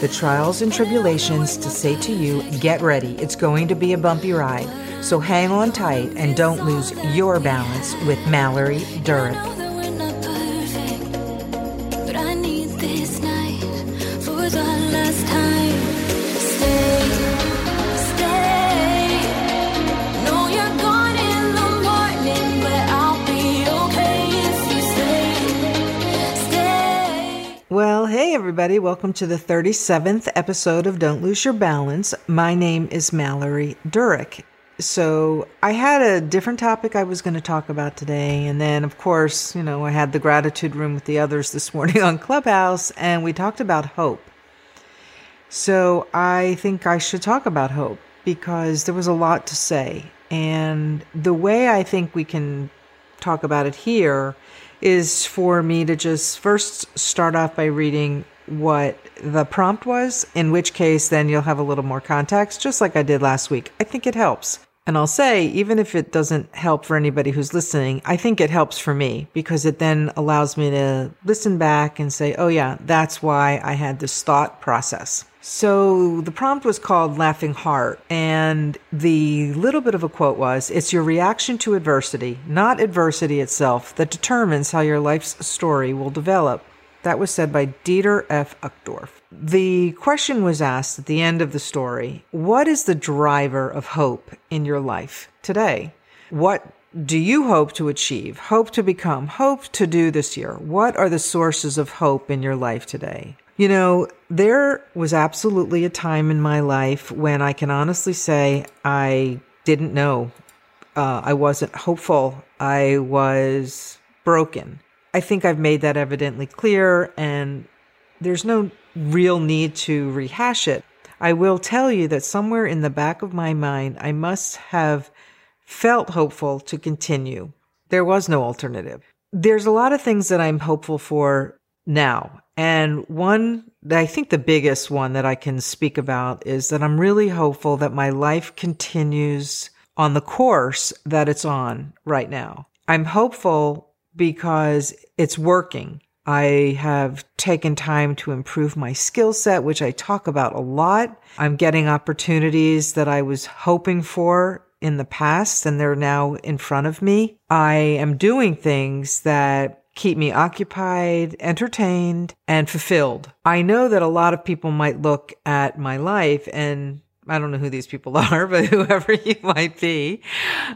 the trials and tribulations to say to you, get ready, it's going to be a bumpy ride. So hang on tight and don't lose your balance with Mallory Durick. Well, everybody, welcome to the 37th episode of Don't Lose Your Balance. My name is Mallory Durick so I had a different topic I was going to talk about today. And then, of course, you know, I had the gratitude room with the others this morning on Clubhouse, and we talked about hope. So I think I should talk about hope because there was a lot to say. And the way I think we can talk about it here is for me to just first start off by reading what the prompt was, in which case then you'll have a little more context, just like I did last week. I think it helps. And I'll say, even if it doesn't help for anybody who's listening, I think it helps for me because it then allows me to listen back and say, oh, yeah, that's why I had this thought process. So the prompt was called Laughing Heart. And the little bit of a quote was It's your reaction to adversity, not adversity itself, that determines how your life's story will develop. That was said by Dieter F. Uchtdorf. The question was asked at the end of the story What is the driver of hope in your life today? What do you hope to achieve, hope to become, hope to do this year? What are the sources of hope in your life today? You know, there was absolutely a time in my life when I can honestly say I didn't know. Uh, I wasn't hopeful. I was broken. I think I've made that evidently clear, and there's no real need to rehash it. I will tell you that somewhere in the back of my mind, I must have felt hopeful to continue. There was no alternative. There's a lot of things that I'm hopeful for now. And one, that I think the biggest one that I can speak about is that I'm really hopeful that my life continues on the course that it's on right now. I'm hopeful because it's working. I have taken time to improve my skill set, which I talk about a lot. I'm getting opportunities that I was hoping for in the past and they're now in front of me. I am doing things that keep me occupied, entertained, and fulfilled. I know that a lot of people might look at my life and I don't know who these people are, but whoever you might be,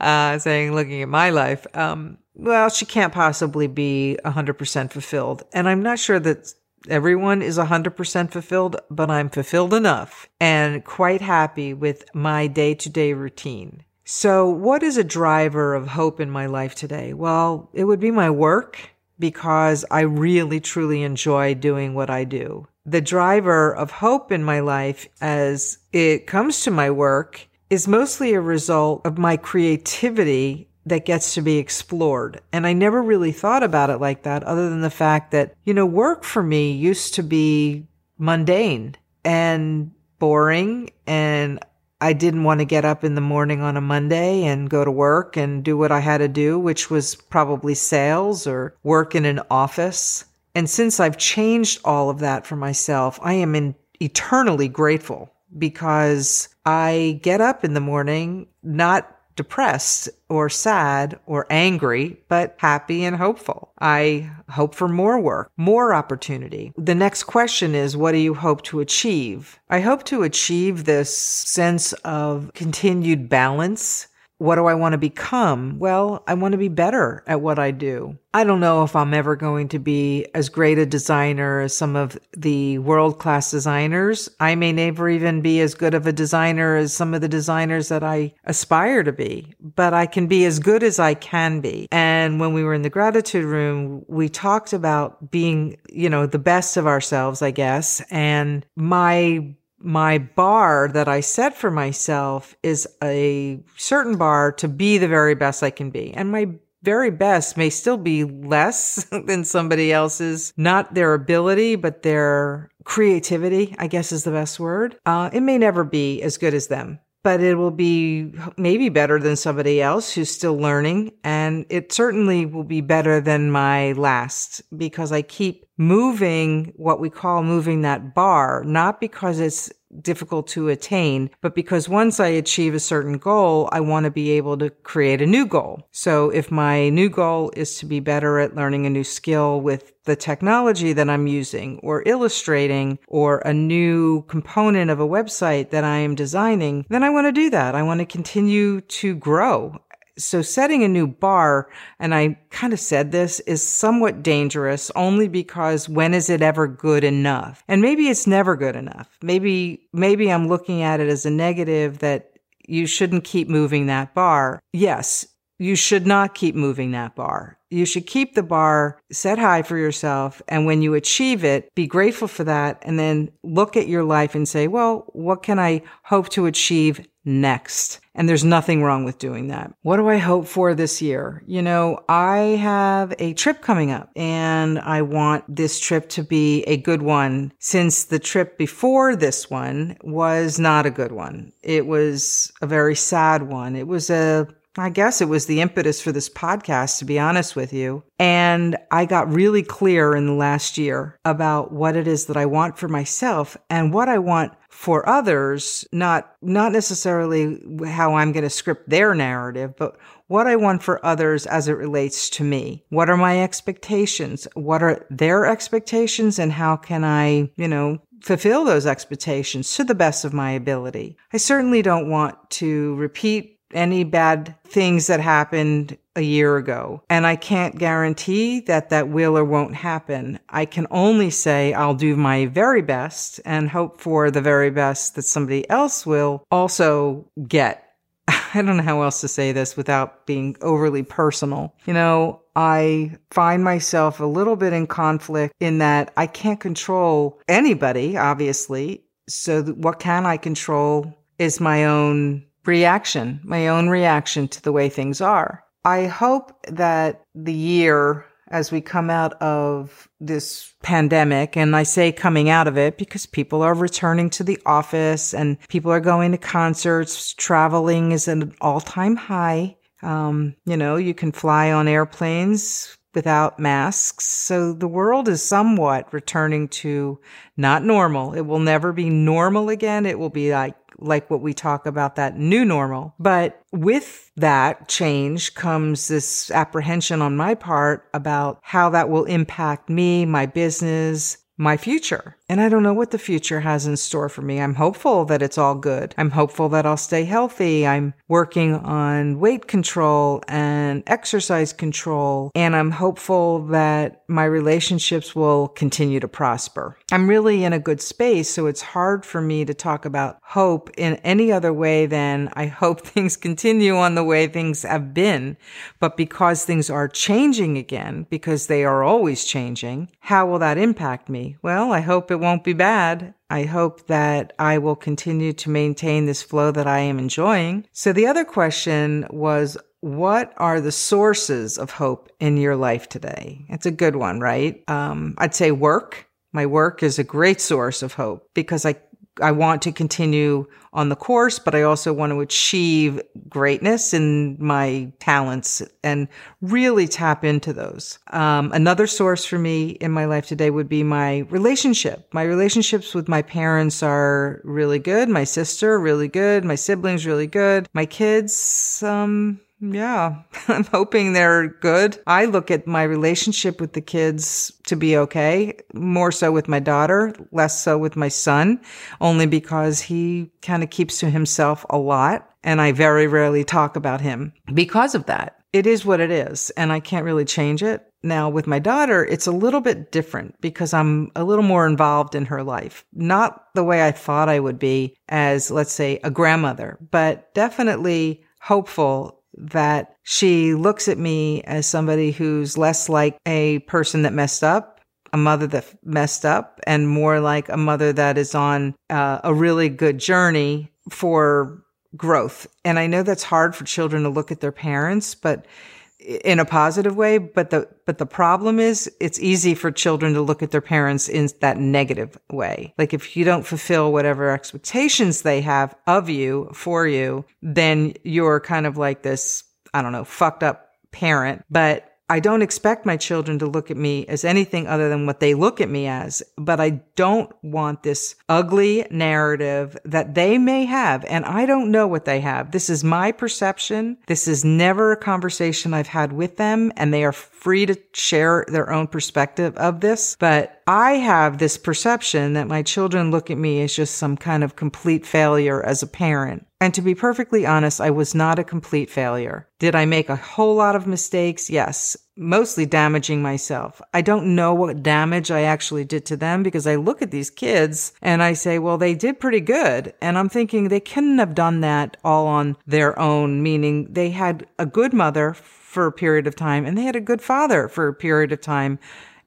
uh, saying, looking at my life, um, well, she can't possibly be 100% fulfilled. And I'm not sure that everyone is 100% fulfilled, but I'm fulfilled enough and quite happy with my day to day routine. So, what is a driver of hope in my life today? Well, it would be my work because I really truly enjoy doing what I do. The driver of hope in my life as it comes to my work is mostly a result of my creativity that gets to be explored. And I never really thought about it like that, other than the fact that, you know, work for me used to be mundane and boring. And I didn't want to get up in the morning on a Monday and go to work and do what I had to do, which was probably sales or work in an office. And since I've changed all of that for myself, I am eternally grateful because I get up in the morning not depressed or sad or angry, but happy and hopeful. I hope for more work, more opportunity. The next question is, what do you hope to achieve? I hope to achieve this sense of continued balance what do I want to become? Well, I want to be better at what I do. I don't know if I'm ever going to be as great a designer as some of the world class designers. I may never even be as good of a designer as some of the designers that I aspire to be, but I can be as good as I can be. And when we were in the gratitude room, we talked about being, you know, the best of ourselves, I guess. And my my bar that I set for myself is a certain bar to be the very best I can be. And my very best may still be less than somebody else's, not their ability, but their creativity, I guess is the best word. Uh, it may never be as good as them but it will be maybe better than somebody else who's still learning. And it certainly will be better than my last because I keep moving what we call moving that bar, not because it's difficult to attain, but because once I achieve a certain goal, I want to be able to create a new goal. So if my new goal is to be better at learning a new skill with the technology that I'm using or illustrating or a new component of a website that I am designing, then I want to do that. I want to continue to grow so setting a new bar, and I kind of said this, is somewhat dangerous only because when is it ever good enough? And maybe it's never good enough. Maybe, maybe I'm looking at it as a negative that you shouldn't keep moving that bar. Yes, you should not keep moving that bar. You should keep the bar set high for yourself. And when you achieve it, be grateful for that. And then look at your life and say, well, what can I hope to achieve next? And there's nothing wrong with doing that. What do I hope for this year? You know, I have a trip coming up and I want this trip to be a good one since the trip before this one was not a good one. It was a very sad one. It was a I guess it was the impetus for this podcast, to be honest with you. And I got really clear in the last year about what it is that I want for myself and what I want for others, not, not necessarily how I'm going to script their narrative, but what I want for others as it relates to me. What are my expectations? What are their expectations? And how can I, you know, fulfill those expectations to the best of my ability? I certainly don't want to repeat any bad things that happened a year ago. And I can't guarantee that that will or won't happen. I can only say I'll do my very best and hope for the very best that somebody else will also get. I don't know how else to say this without being overly personal. You know, I find myself a little bit in conflict in that I can't control anybody, obviously. So what can I control is my own reaction, my own reaction to the way things are. I hope that the year as we come out of this pandemic, and I say coming out of it because people are returning to the office and people are going to concerts, traveling is at an all time high. Um, you know, you can fly on airplanes without masks. So the world is somewhat returning to not normal. It will never be normal again. It will be like like what we talk about that new normal. But with that change comes this apprehension on my part about how that will impact me, my business, my future. And I don't know what the future has in store for me. I'm hopeful that it's all good. I'm hopeful that I'll stay healthy. I'm working on weight control and exercise control. And I'm hopeful that my relationships will continue to prosper. I'm really in a good space. So it's hard for me to talk about hope in any other way than I hope things continue on the way things have been. But because things are changing again, because they are always changing, how will that impact me? Well, I hope it won't be bad. I hope that I will continue to maintain this flow that I am enjoying. So the other question was, what are the sources of hope in your life today? It's a good one, right? Um, I'd say work. My work is a great source of hope because I I want to continue on the course, but I also want to achieve greatness in my talents and really tap into those. Um, another source for me in my life today would be my relationship. My relationships with my parents are really good. My sister, really good. My siblings, really good. My kids, um, yeah, I'm hoping they're good. I look at my relationship with the kids to be okay, more so with my daughter, less so with my son, only because he kind of keeps to himself a lot. And I very rarely talk about him because of that. It is what it is, and I can't really change it. Now, with my daughter, it's a little bit different because I'm a little more involved in her life. Not the way I thought I would be as, let's say, a grandmother, but definitely hopeful that she looks at me as somebody who's less like a person that messed up a mother that messed up and more like a mother that is on uh, a really good journey for growth. And I know that's hard for children to look at their parents, but in a positive way but the but the problem is it's easy for children to look at their parents in that negative way. Like if you don't fulfill whatever expectations they have of you for you then you're kind of like this i don't know fucked up parent. But I don't expect my children to look at me as anything other than what they look at me as, but I don't want this ugly narrative that they may have. And I don't know what they have. This is my perception. This is never a conversation I've had with them and they are free to share their own perspective of this. But I have this perception that my children look at me as just some kind of complete failure as a parent. And to be perfectly honest, I was not a complete failure. Did I make a whole lot of mistakes? Yes, mostly damaging myself. I don't know what damage I actually did to them because I look at these kids and I say, well, they did pretty good. And I'm thinking they couldn't have done that all on their own, meaning they had a good mother for a period of time and they had a good father for a period of time.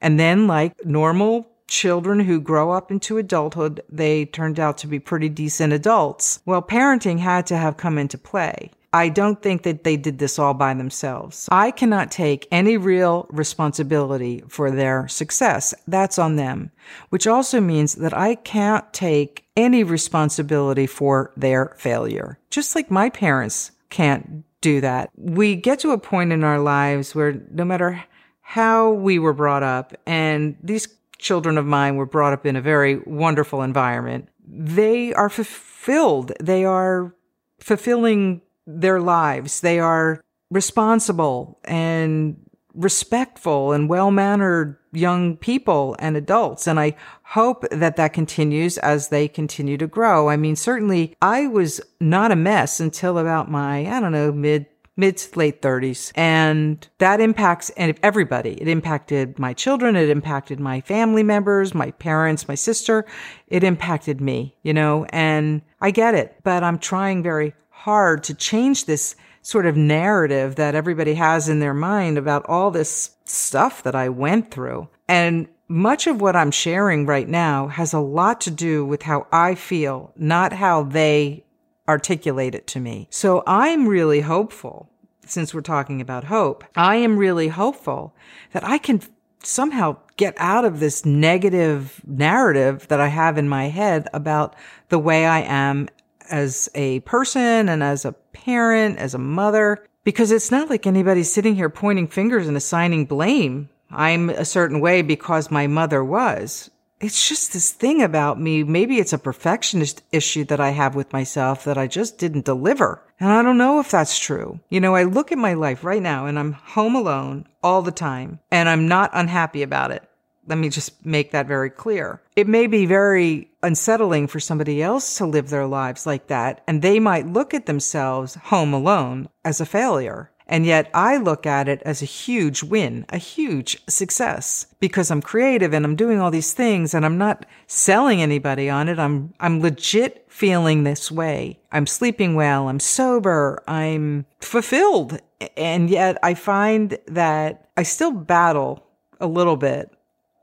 And then like normal children who grow up into adulthood, they turned out to be pretty decent adults. Well, parenting had to have come into play. I don't think that they did this all by themselves. I cannot take any real responsibility for their success. That's on them, which also means that I can't take any responsibility for their failure. Just like my parents can't do that. We get to a point in our lives where no matter how we were brought up, and these children of mine were brought up in a very wonderful environment. They are fulfilled. They are fulfilling their lives. They are responsible and respectful and well mannered young people and adults. And I hope that that continues as they continue to grow. I mean, certainly I was not a mess until about my, I don't know, mid mid to late 30s. And that impacts and everybody. It impacted my children. It impacted my family members, my parents, my sister. It impacted me, you know, and I get it, but I'm trying very hard to change this sort of narrative that everybody has in their mind about all this stuff that I went through. And much of what I'm sharing right now has a lot to do with how I feel, not how they articulate it to me. So I'm really hopeful, since we're talking about hope, I am really hopeful that I can somehow get out of this negative narrative that I have in my head about the way I am as a person and as a parent, as a mother, because it's not like anybody's sitting here pointing fingers and assigning blame. I'm a certain way because my mother was it's just this thing about me. Maybe it's a perfectionist issue that I have with myself that I just didn't deliver. And I don't know if that's true. You know, I look at my life right now and I'm home alone all the time and I'm not unhappy about it. Let me just make that very clear. It may be very unsettling for somebody else to live their lives like that, and they might look at themselves home alone as a failure. And yet I look at it as a huge win, a huge success because I'm creative and I'm doing all these things and I'm not selling anybody on it. I'm, I'm legit feeling this way. I'm sleeping well. I'm sober. I'm fulfilled. And yet I find that I still battle a little bit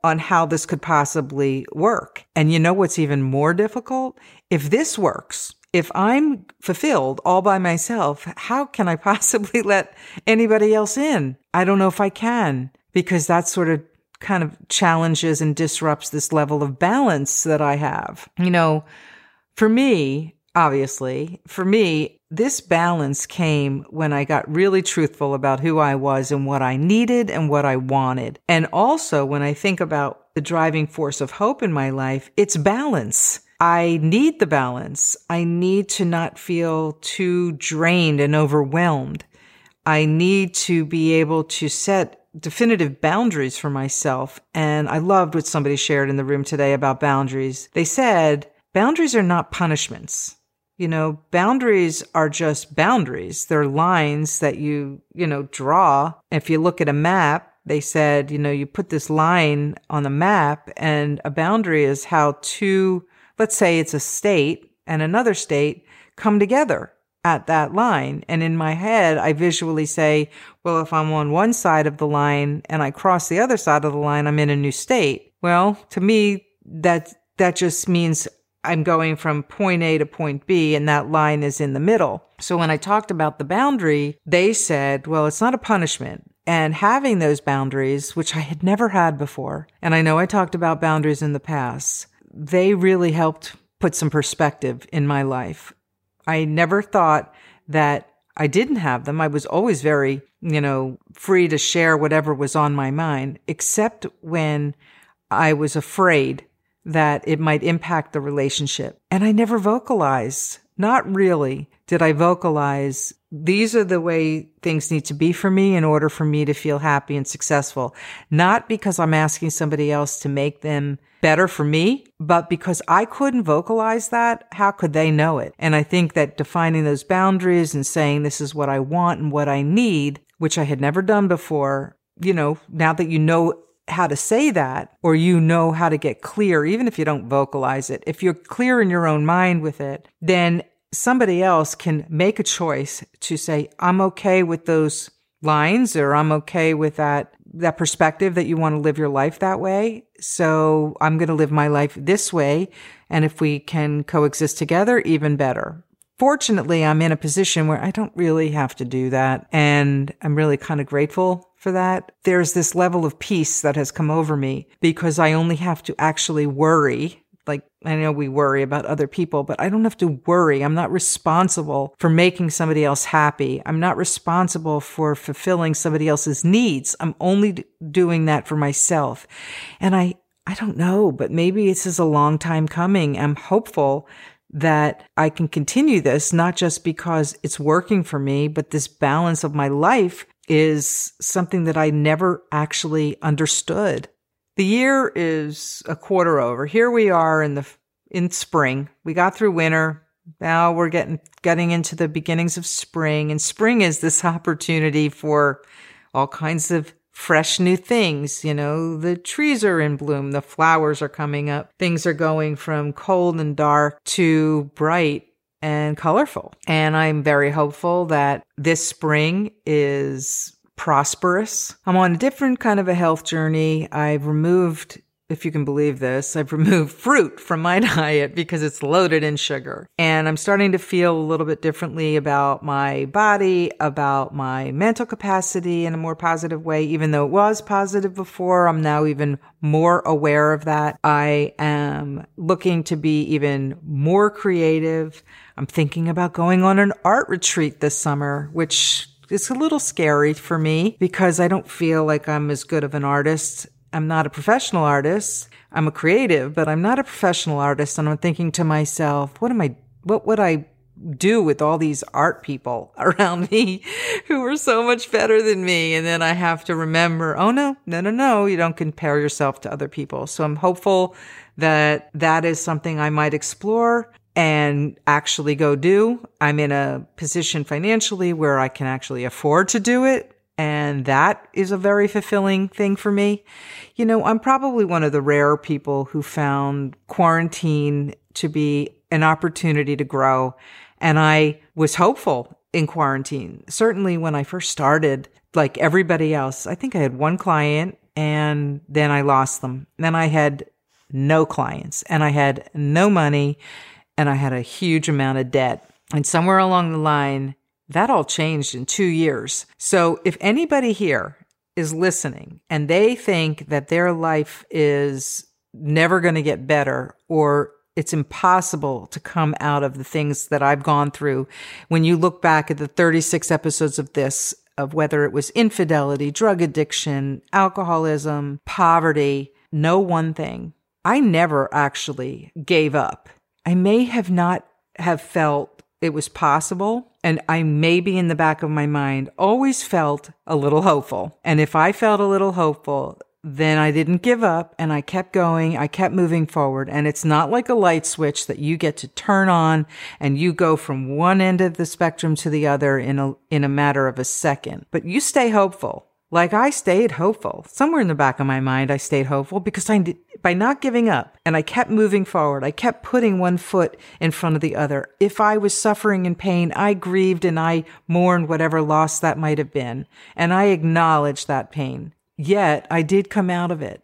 on how this could possibly work. And you know what's even more difficult? If this works, if I'm fulfilled all by myself, how can I possibly let anybody else in? I don't know if I can because that sort of kind of challenges and disrupts this level of balance that I have. You know, for me, obviously, for me, this balance came when I got really truthful about who I was and what I needed and what I wanted. And also when I think about the driving force of hope in my life, it's balance. I need the balance. I need to not feel too drained and overwhelmed. I need to be able to set definitive boundaries for myself. And I loved what somebody shared in the room today about boundaries. They said, boundaries are not punishments. You know, boundaries are just boundaries. They're lines that you, you know, draw. If you look at a map, they said, you know, you put this line on the map and a boundary is how two let's say it's a state and another state come together. at that line. And in my head, I visually say, well, if I'm on one side of the line and I cross the other side of the line, I'm in a new state. Well, to me, that, that just means I'm going from point A to point B and that line is in the middle. So when I talked about the boundary, they said, well, it's not a punishment. And having those boundaries, which I had never had before, and I know I talked about boundaries in the past, they really helped put some perspective in my life. I never thought that I didn't have them. I was always very, you know, free to share whatever was on my mind, except when I was afraid that it might impact the relationship. And I never vocalized. Not really did I vocalize these are the way things need to be for me in order for me to feel happy and successful. Not because I'm asking somebody else to make them better for me, but because I couldn't vocalize that, how could they know it? And I think that defining those boundaries and saying this is what I want and what I need, which I had never done before, you know, now that you know how to say that or you know how to get clear, even if you don't vocalize it, if you're clear in your own mind with it, then somebody else can make a choice to say, I'm okay with those lines or I'm okay with that that perspective that you want to live your life that way. So I'm going to live my life this way. And if we can coexist together, even better. Fortunately, I'm in a position where I don't really have to do that. And I'm really kind of grateful for that. There's this level of peace that has come over me because I only have to actually worry like, I know we worry about other people, but I don't have to worry. I'm not responsible for making somebody else happy. I'm not responsible for fulfilling somebody else's needs. I'm only doing that for myself. And I, I don't know, but maybe this is a long time coming. I'm hopeful that I can continue this, not just because it's working for me, but this balance of my life is something that I never actually understood. The year is a quarter over. Here we are in the in spring. We got through winter. Now we're getting getting into the beginnings of spring, and spring is this opportunity for all kinds of fresh new things. You know, the trees are in bloom, the flowers are coming up, things are going from cold and dark to bright and colorful. And I'm very hopeful that this spring is prosperous. I'm on a different kind of a health journey. I've removed, if you can believe this, I've removed fruit from my diet because it's loaded in sugar. And I'm starting to feel a little bit differently about my body, about my mental capacity in a more positive way. Even though it was positive before, I'm now even more aware of that. I am looking to be even more creative. I'm thinking about going on an art retreat this summer, which is a little scary for me because I don't feel like I'm as good of an artist. I'm not a professional artist. I'm a creative, but I'm not a professional artist. And I'm thinking to myself, what am I, what would I do with all these art people around me who are so much better than me? And then I have to remember, oh no, no, no, no, you don't compare yourself to other people. So I'm hopeful that that is something I might explore and actually go do. I'm in a position financially where I can actually afford to do it. And that is a very fulfilling thing for me. You know, I'm probably one of the rare people who found quarantine to be an opportunity to grow. And I was hopeful in quarantine. Certainly when I first started, like everybody else, I think I had one client and then I lost them. Then I had no clients and I had no money and I had a huge amount of debt. And somewhere along the line, that all changed in two years. So if anybody here is listening and they think that their life is never going to get better or it's impossible to come out of the things that I've gone through. When you look back at the 36 episodes of this, of whether it was infidelity, drug addiction, alcoholism, poverty, no one thing. I never actually gave up. I may have not have felt it was possible. And I maybe in the back of my mind always felt a little hopeful. And if I felt a little hopeful, then I didn't give up and I kept going. I kept moving forward. And it's not like a light switch that you get to turn on and you go from one end of the spectrum to the other in a, in a matter of a second, but you stay hopeful. Like I stayed hopeful. Somewhere in the back of my mind, I stayed hopeful because I by not giving up and I kept moving forward. I kept putting one foot in front of the other. If I was suffering in pain, I grieved and I mourned whatever loss that might have been. And I acknowledged that pain. Yet I did come out of it.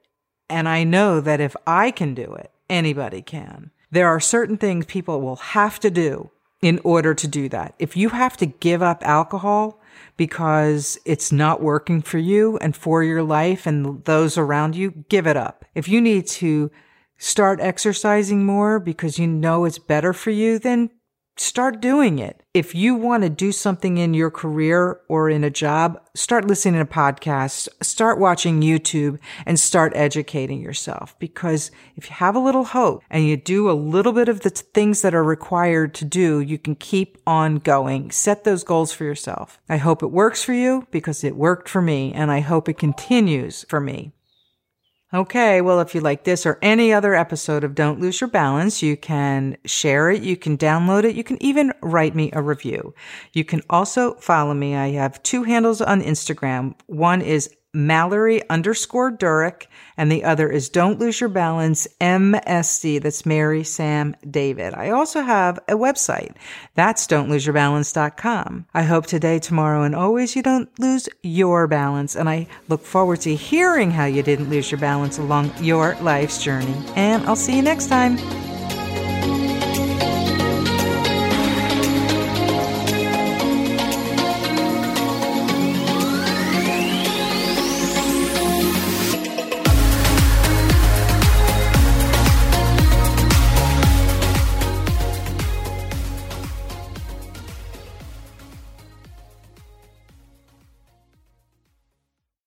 And I know that if I can do it, anybody can. There are certain things people will have to do in order to do that. If you have to give up alcohol because it's not working for you and for your life and those around you, give it up. If you need to start exercising more because you know it's better for you, then start doing it. If you want to do something in your career or in a job, start listening to podcasts, start watching YouTube and start educating yourself. Because if you have a little hope and you do a little bit of the things that are required to do, you can keep on going. Set those goals for yourself. I hope it works for you because it worked for me and I hope it continues for me. Okay, well, if you like this or any other episode of Don't Lose Your Balance, you can share it, you can download it, you can even write me a review. You can also follow me. I have two handles on Instagram. One is Mallory underscore Durick, and the other is Don't Lose Your Balance MSD. That's Mary Sam David. I also have a website. That's don'tloseyourbalance.com. I hope today, tomorrow, and always you don't lose your balance. And I look forward to hearing how you didn't lose your balance along your life's journey. And I'll see you next time.